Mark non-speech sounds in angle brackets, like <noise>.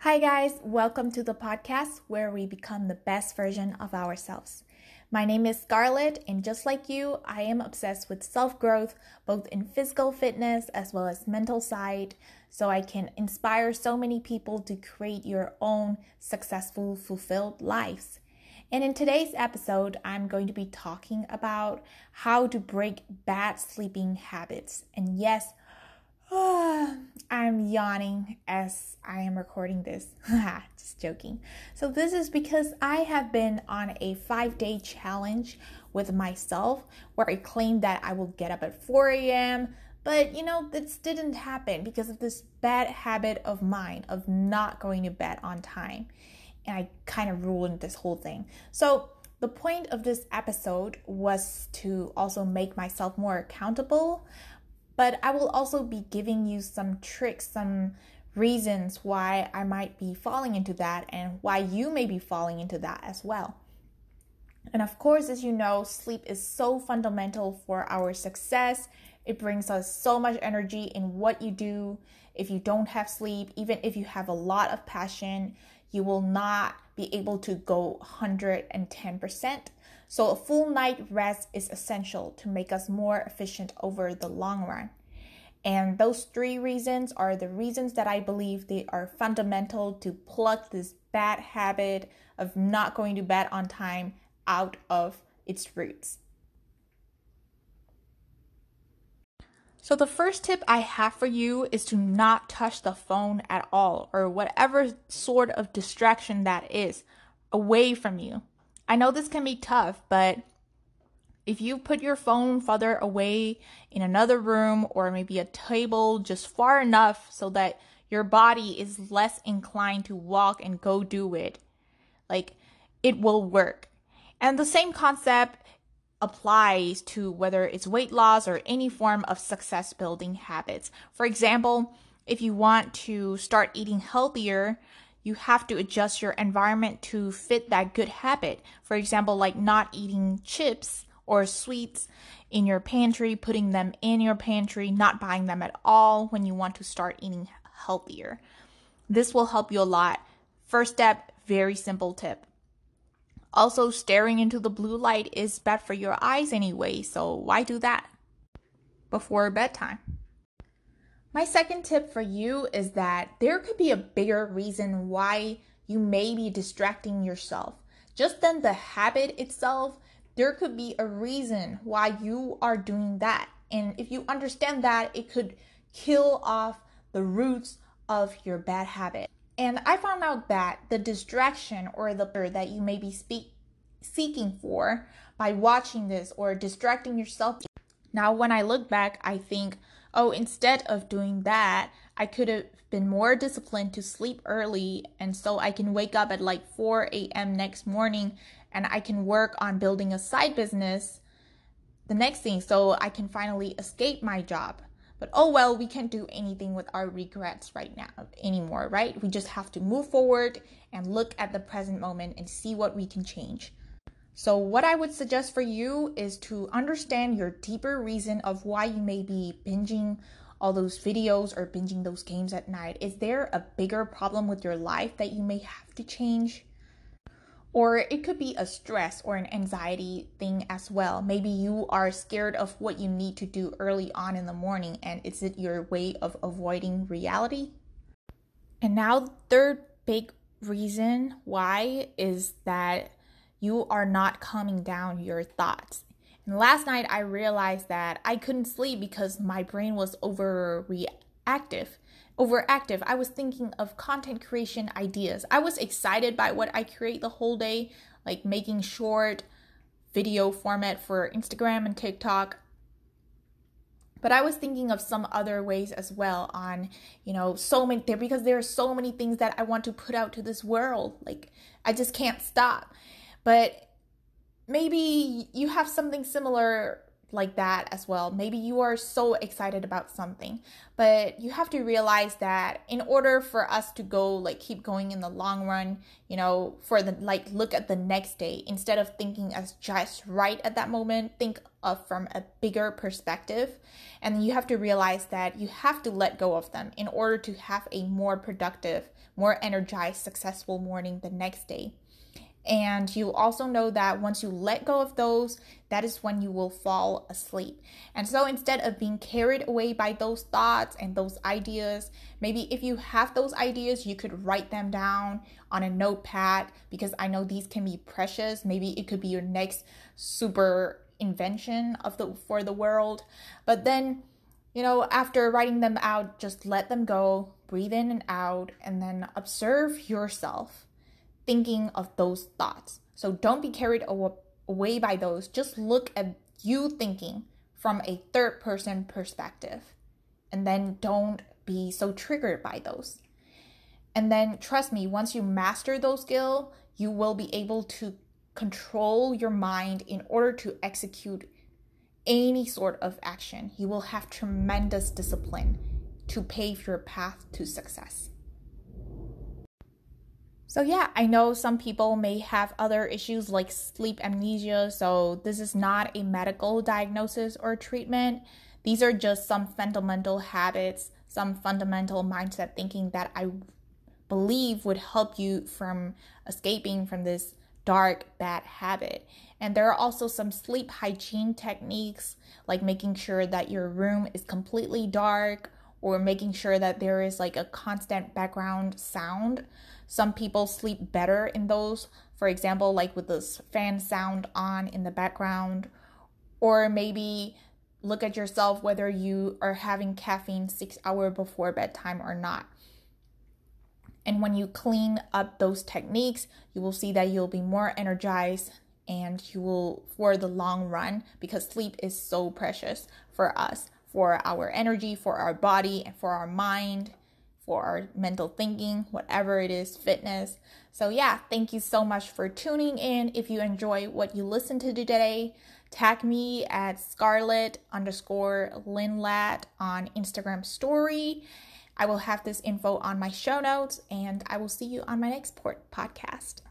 Hi, guys, welcome to the podcast where we become the best version of ourselves. My name is Scarlett, and just like you, I am obsessed with self growth, both in physical fitness as well as mental side, so I can inspire so many people to create your own successful, fulfilled lives. And in today's episode, I'm going to be talking about how to break bad sleeping habits. And yes, I'm <sighs> ah, yawning as I am recording this. <laughs> Just joking. So, this is because I have been on a five day challenge with myself where I claimed that I will get up at 4 a.m. But you know, this didn't happen because of this bad habit of mine of not going to bed on time. And I kind of ruined this whole thing. So, the point of this episode was to also make myself more accountable but I will also be giving you some tricks, some reasons why I might be falling into that and why you may be falling into that as well. And of course, as you know, sleep is so fundamental for our success. It brings us so much energy in what you do. If you don't have sleep, even if you have a lot of passion, you will not be able to go 110%. So, a full night rest is essential to make us more efficient over the long run. And those three reasons are the reasons that I believe they are fundamental to pluck this bad habit of not going to bed on time out of its roots. So, the first tip I have for you is to not touch the phone at all or whatever sort of distraction that is away from you. I know this can be tough, but if you put your phone further away in another room or maybe a table just far enough so that your body is less inclined to walk and go do it, like it will work. And the same concept applies to whether it's weight loss or any form of success building habits. For example, if you want to start eating healthier, you have to adjust your environment to fit that good habit. For example, like not eating chips or sweets in your pantry, putting them in your pantry, not buying them at all when you want to start eating healthier. This will help you a lot. First step, very simple tip. Also, staring into the blue light is bad for your eyes anyway, so why do that before bedtime? My second tip for you is that there could be a bigger reason why you may be distracting yourself. Just then, the habit itself, there could be a reason why you are doing that. And if you understand that, it could kill off the roots of your bad habit. And I found out that the distraction or the that you may be speak, seeking for by watching this or distracting yourself. Now, when I look back, I think, oh, instead of doing that, I could have been more disciplined to sleep early and so I can wake up at like 4 a.m. next morning and I can work on building a side business the next thing so I can finally escape my job. But oh well, we can't do anything with our regrets right now anymore, right? We just have to move forward and look at the present moment and see what we can change. So, what I would suggest for you is to understand your deeper reason of why you may be binging all those videos or binging those games at night. Is there a bigger problem with your life that you may have to change? Or it could be a stress or an anxiety thing as well. Maybe you are scared of what you need to do early on in the morning, and is it your way of avoiding reality? And now, third big reason why is that you are not calming down your thoughts. And last night I realized that I couldn't sleep because my brain was overreactive. Overactive. I was thinking of content creation ideas. I was excited by what I create the whole day, like making short video format for Instagram and TikTok. But I was thinking of some other ways as well on, you know, so many there because there are so many things that I want to put out to this world. Like I just can't stop. But maybe you have something similar like that as well. Maybe you are so excited about something, but you have to realize that in order for us to go like keep going in the long run, you know, for the like look at the next day instead of thinking as just right at that moment, think of from a bigger perspective. And you have to realize that you have to let go of them in order to have a more productive, more energized, successful morning the next day. And you also know that once you let go of those, that is when you will fall asleep. And so instead of being carried away by those thoughts and those ideas, maybe if you have those ideas, you could write them down on a notepad because I know these can be precious. Maybe it could be your next super invention of the for the world. But then, you know, after writing them out, just let them go, breathe in and out, and then observe yourself thinking of those thoughts. So don't be carried away by those. Just look at you thinking from a third person perspective. And then don't be so triggered by those. And then trust me, once you master those skills, you will be able to control your mind in order to execute any sort of action. You will have tremendous discipline to pave your path to success. So, yeah, I know some people may have other issues like sleep amnesia, so this is not a medical diagnosis or treatment. These are just some fundamental habits, some fundamental mindset thinking that I believe would help you from escaping from this dark, bad habit. And there are also some sleep hygiene techniques, like making sure that your room is completely dark or making sure that there is like a constant background sound. Some people sleep better in those, for example, like with this fan sound on in the background, or maybe look at yourself whether you are having caffeine six hours before bedtime or not. And when you clean up those techniques, you will see that you'll be more energized and you will, for the long run, because sleep is so precious for us, for our energy, for our body, and for our mind for our mental thinking, whatever it is, fitness. So, yeah, thank you so much for tuning in. If you enjoy what you listened to today, tag me at scarlett underscore linlatt on Instagram story. I will have this info on my show notes, and I will see you on my next port podcast.